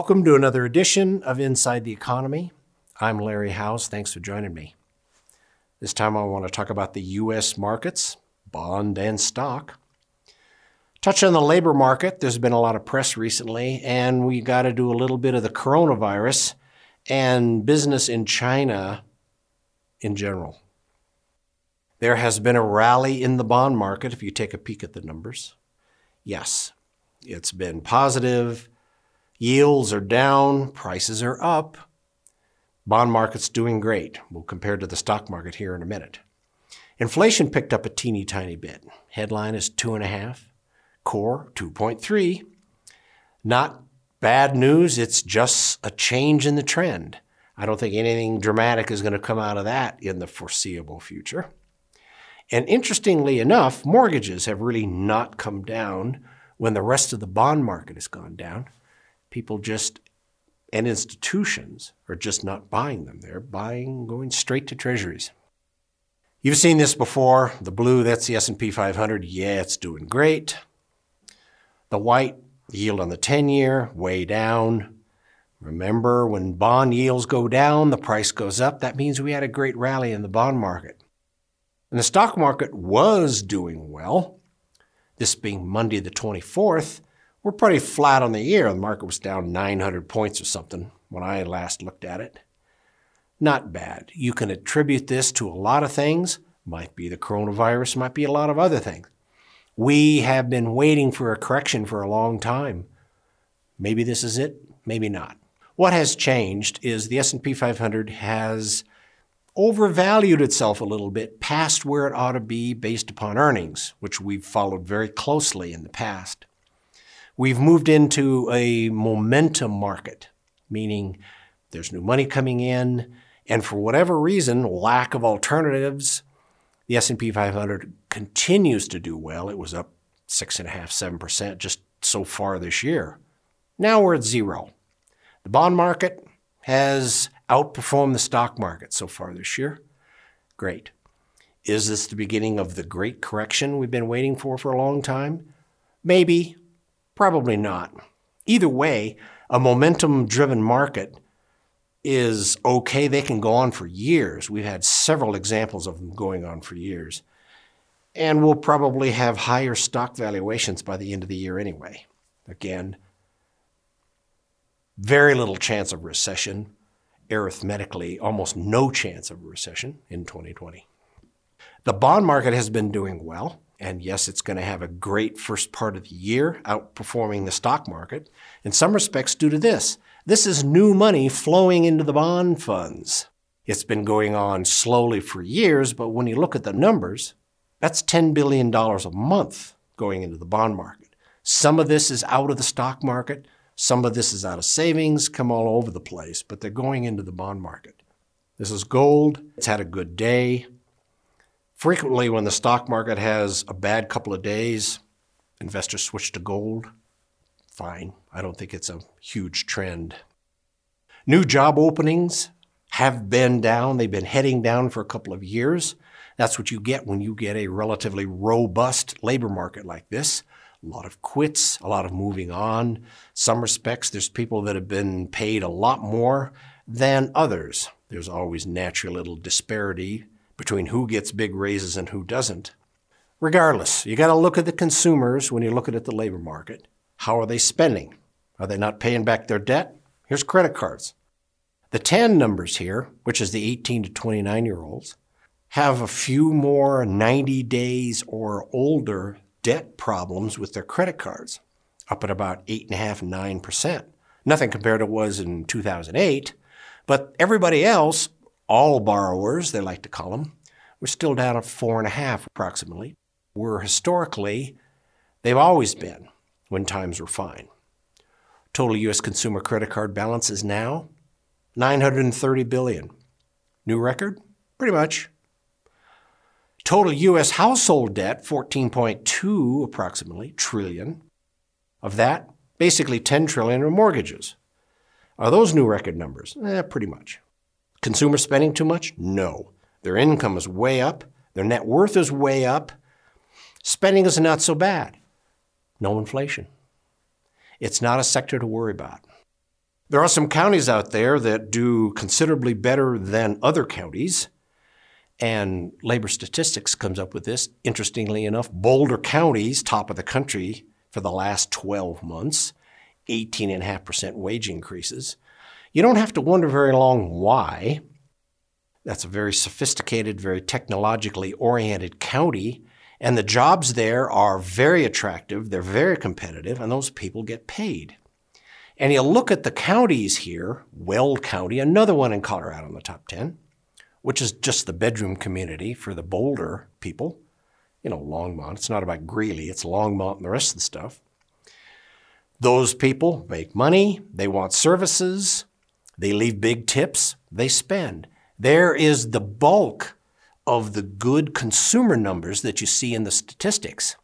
Welcome to another edition of Inside the Economy. I'm Larry House. Thanks for joining me. This time I want to talk about the U.S. markets, bond and stock. Touch on the labor market. There's been a lot of press recently, and we got to do a little bit of the coronavirus and business in China in general. There has been a rally in the bond market if you take a peek at the numbers. Yes, it's been positive. Yields are down, prices are up. Bond market's doing great. We'll compare to the stock market here in a minute. Inflation picked up a teeny tiny bit. Headline is two and a half, core 2.3. Not bad news, it's just a change in the trend. I don't think anything dramatic is going to come out of that in the foreseeable future. And interestingly enough, mortgages have really not come down when the rest of the bond market has gone down. People just, and institutions are just not buying them. They're buying, going straight to treasuries. You've seen this before. The blue, that's the S&P 500. Yeah, it's doing great. The white, yield on the 10-year, way down. Remember, when bond yields go down, the price goes up. That means we had a great rally in the bond market. And the stock market was doing well. This being Monday the 24th, we're pretty flat on the year. The market was down 900 points or something when I last looked at it. Not bad. You can attribute this to a lot of things. Might be the coronavirus, might be a lot of other things. We have been waiting for a correction for a long time. Maybe this is it, maybe not. What has changed is the S&P 500 has overvalued itself a little bit past where it ought to be based upon earnings, which we've followed very closely in the past. We've moved into a momentum market, meaning there's new money coming in, and for whatever reason, lack of alternatives, the S&P 500 continues to do well. It was up six and a half, seven percent just so far this year. Now we're at zero. The bond market has outperformed the stock market so far this year. Great. Is this the beginning of the great correction we've been waiting for for a long time? Maybe, probably not. Either way, a momentum driven market is okay. They can go on for years. We've had several examples of them going on for years. And we'll probably have higher stock valuations by the end of the year anyway. Again, very little chance of recession arithmetically almost no chance of recession in 2020. The bond market has been doing well, and yes, it's going to have a great first part of the year, outperforming the stock market, in some respects due to this. This is new money flowing into the bond funds. It's been going on slowly for years, but when you look at the numbers, that's $10 billion a month going into the bond market. Some of this is out of the stock market, some of this is out of savings, come all over the place, but they're going into the bond market. This is gold. It's had a good day. Frequently, when the stock market has a bad couple of days, investors switch to gold. Fine. I don't think it's a huge trend. New job openings have been down. They've been heading down for a couple of years. That's what you get when you get a relatively robust labor market like this a lot of quits, a lot of moving on. Some respects, there's people that have been paid a lot more than others. There's always natural little disparity between who gets big raises and who doesn't. Regardless, you got to look at the consumers when you're looking at the labor market. How are they spending? Are they not paying back their debt? Here's credit cards. The TAN numbers here, which is the 18 to 29 year olds, have a few more 90 days or older debt problems with their credit cards, up at about 8.5%, 9%. Nothing compared to what was in 2008, but everybody else, all borrowers, they like to call them, we're still down at 4.5 approximately. We're historically, they've always been when times were fine. Total U.S. consumer credit card balance is now 930 billion. New record? Pretty much. Total U.S. household debt, 14.2 approximately trillion. Of that, basically 10 trillion are mortgages. Are those new record numbers? Eh, pretty much. Consumer spending too much? No. Their income is way up. Their net worth is way up. Spending is not so bad. No inflation. It's not a sector to worry about. There are some counties out there that do considerably better than other counties. And labor statistics comes up with this. Interestingly enough, Boulder County's top of the country for the last 12 months, 18.5% wage increases. You don't have to wonder very long why. That's a very sophisticated, very technologically oriented county, and the jobs there are very attractive, they're very competitive, and those people get paid. And you look at the counties here, Weld County, another one in Colorado in the top 10, which is just the bedroom community for the Boulder people. You know, Longmont. It's not about Greeley, it's Longmont and the rest of the stuff. Those people make money, they want services, they leave big tips, they spend. There is the bulk of the good consumer numbers that you see in the statistics.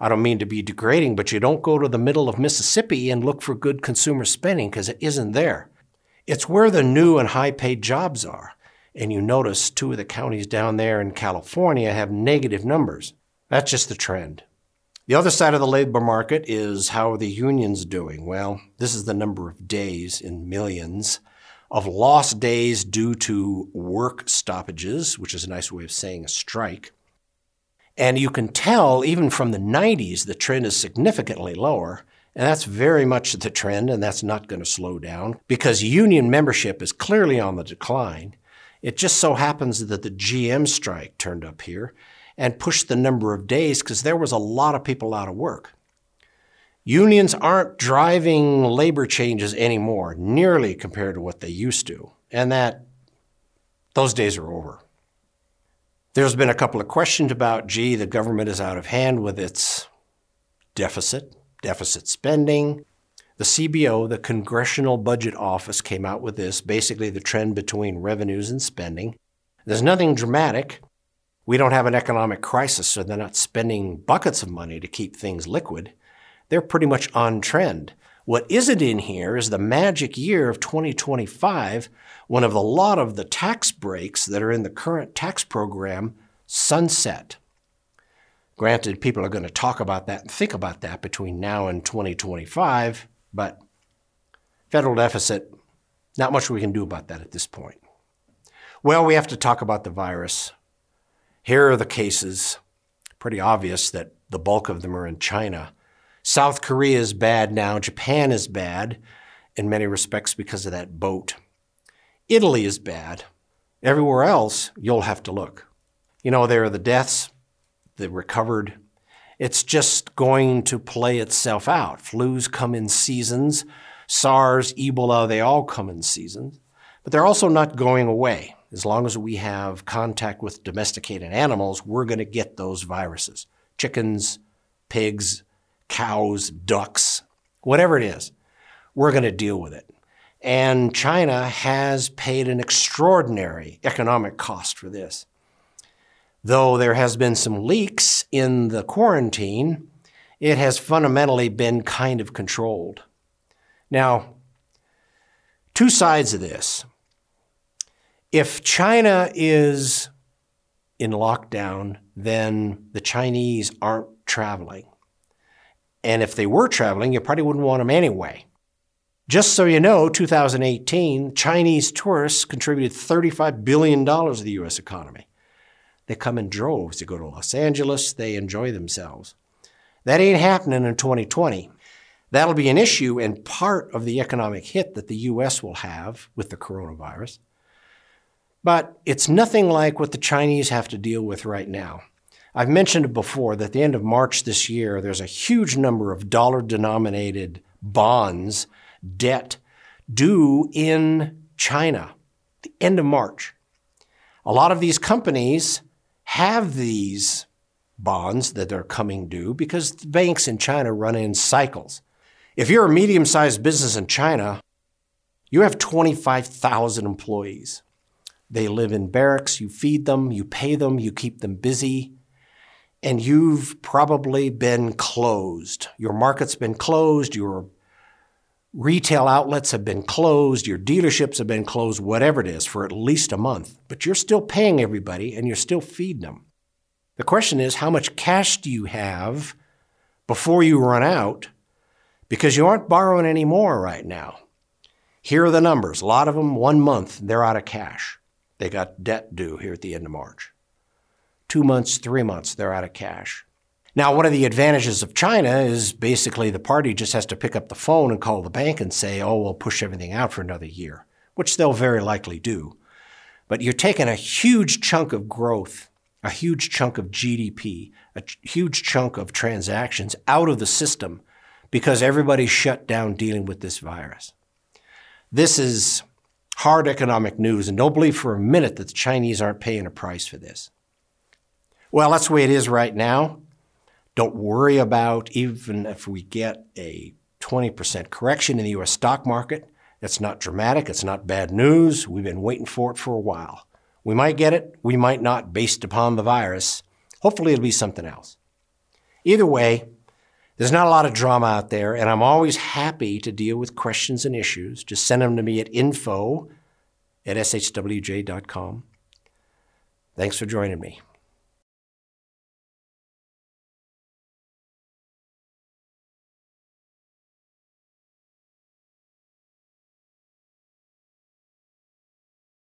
I don't mean to be degrading, but you don't go to the middle of Mississippi and look for good consumer spending because it isn't there. It's where the new and high paid jobs are. And you notice two of the counties down there in California have negative numbers. That's just the trend. The other side of the labor market is how are the unions doing? Well, this is the number of days in millions of lost days due to work stoppages, which is a nice way of saying a strike. And you can tell, even from the 90s, the trend is significantly lower. And that's very much the trend, and that's not going to slow down because union membership is clearly on the decline. It just so happens that the GM strike turned up here and pushed the number of days because there was a lot of people out of work. Unions aren't driving labor changes anymore, nearly compared to what they used to, and that those days are over. There's been a couple of questions about, gee, the government is out of hand with its deficit, deficit spending. The CBO, the Congressional Budget Office, came out with this basically the trend between revenues and spending. There's nothing dramatic. We don't have an economic crisis, so they're not spending buckets of money to keep things liquid they're pretty much on trend. What isn't in here is the magic year of 2025, when of a lot of the tax breaks that are in the current tax program sunset. Granted, people are going to talk about that and think about that between now and 2025, but federal deficit, not much we can do about that at this point. Well, we have to talk about the virus. Here are the cases. Pretty obvious that the bulk of them are in China. South Korea is bad now. Japan is bad in many respects because of that boat. Italy is bad. Everywhere else, you'll have to look. You know, there are the deaths, the recovered. It's just going to play itself out. Flus come in seasons. SARS, Ebola, they all come in seasons. But they're also not going away. As long as we have contact with domesticated animals, we're going to get those viruses. Chickens, pigs, cows, ducks, whatever it is, we're going to deal with it. And China has paid an extraordinary economic cost for this. Though there has been some leaks in the quarantine, it has fundamentally been kind of controlled. Now, two sides of this. If China is in lockdown, then the Chinese aren't traveling. And if they were traveling, you probably wouldn't want them anyway. Just so you know, 2018, Chinese tourists contributed $35 billion to the U.S. economy. They come in droves. to go to Los Angeles. They enjoy themselves. That ain't happening in 2020. That'll be an issue and part of the economic hit that the U.S. will have with the coronavirus. But it's nothing like what the Chinese have to deal with right now. I've mentioned before that at the end of March this year, there's a huge number of dollar denominated bonds, debt due in China, the end of March. A lot of these companies have these bonds that are coming due because banks in China run in cycles. If you're a medium sized business in China, you have 25,000 employees. They live in barracks, you feed them, you pay them, you keep them busy and you've probably been closed. Your market's been closed, your retail outlets have been closed, your dealerships have been closed, whatever it is, for at least a month. But you're still paying everybody and you're still feeding them. The question is, how much cash do you have before you run out? Because you aren't borrowing any more right now. Here are the numbers. A lot of them, one month, they're out of cash. They got debt due here at the end of March. Two months, three months, they're out of cash. Now, one of the advantages of China is basically the party just has to pick up the phone and call the bank and say, oh, we'll push everything out for another year, which they'll very likely do. But you're taking a huge chunk of growth, a huge chunk of GDP, a huge chunk of transactions out of the system because everybody's shut down dealing with this virus. This is hard economic news, and don't believe for a minute that the Chinese aren't paying a price for this. Well, that's the way it is right now. Don't worry about even if we get a 20% correction in the US stock market. It's not dramatic, it's not bad news. We've been waiting for it for a while. We might get it, we might not, based upon the virus. Hopefully, it'll be something else. Either way, there's not a lot of drama out there, and I'm always happy to deal with questions and issues. Just send them to me at info at shwj.com. Thanks for joining me.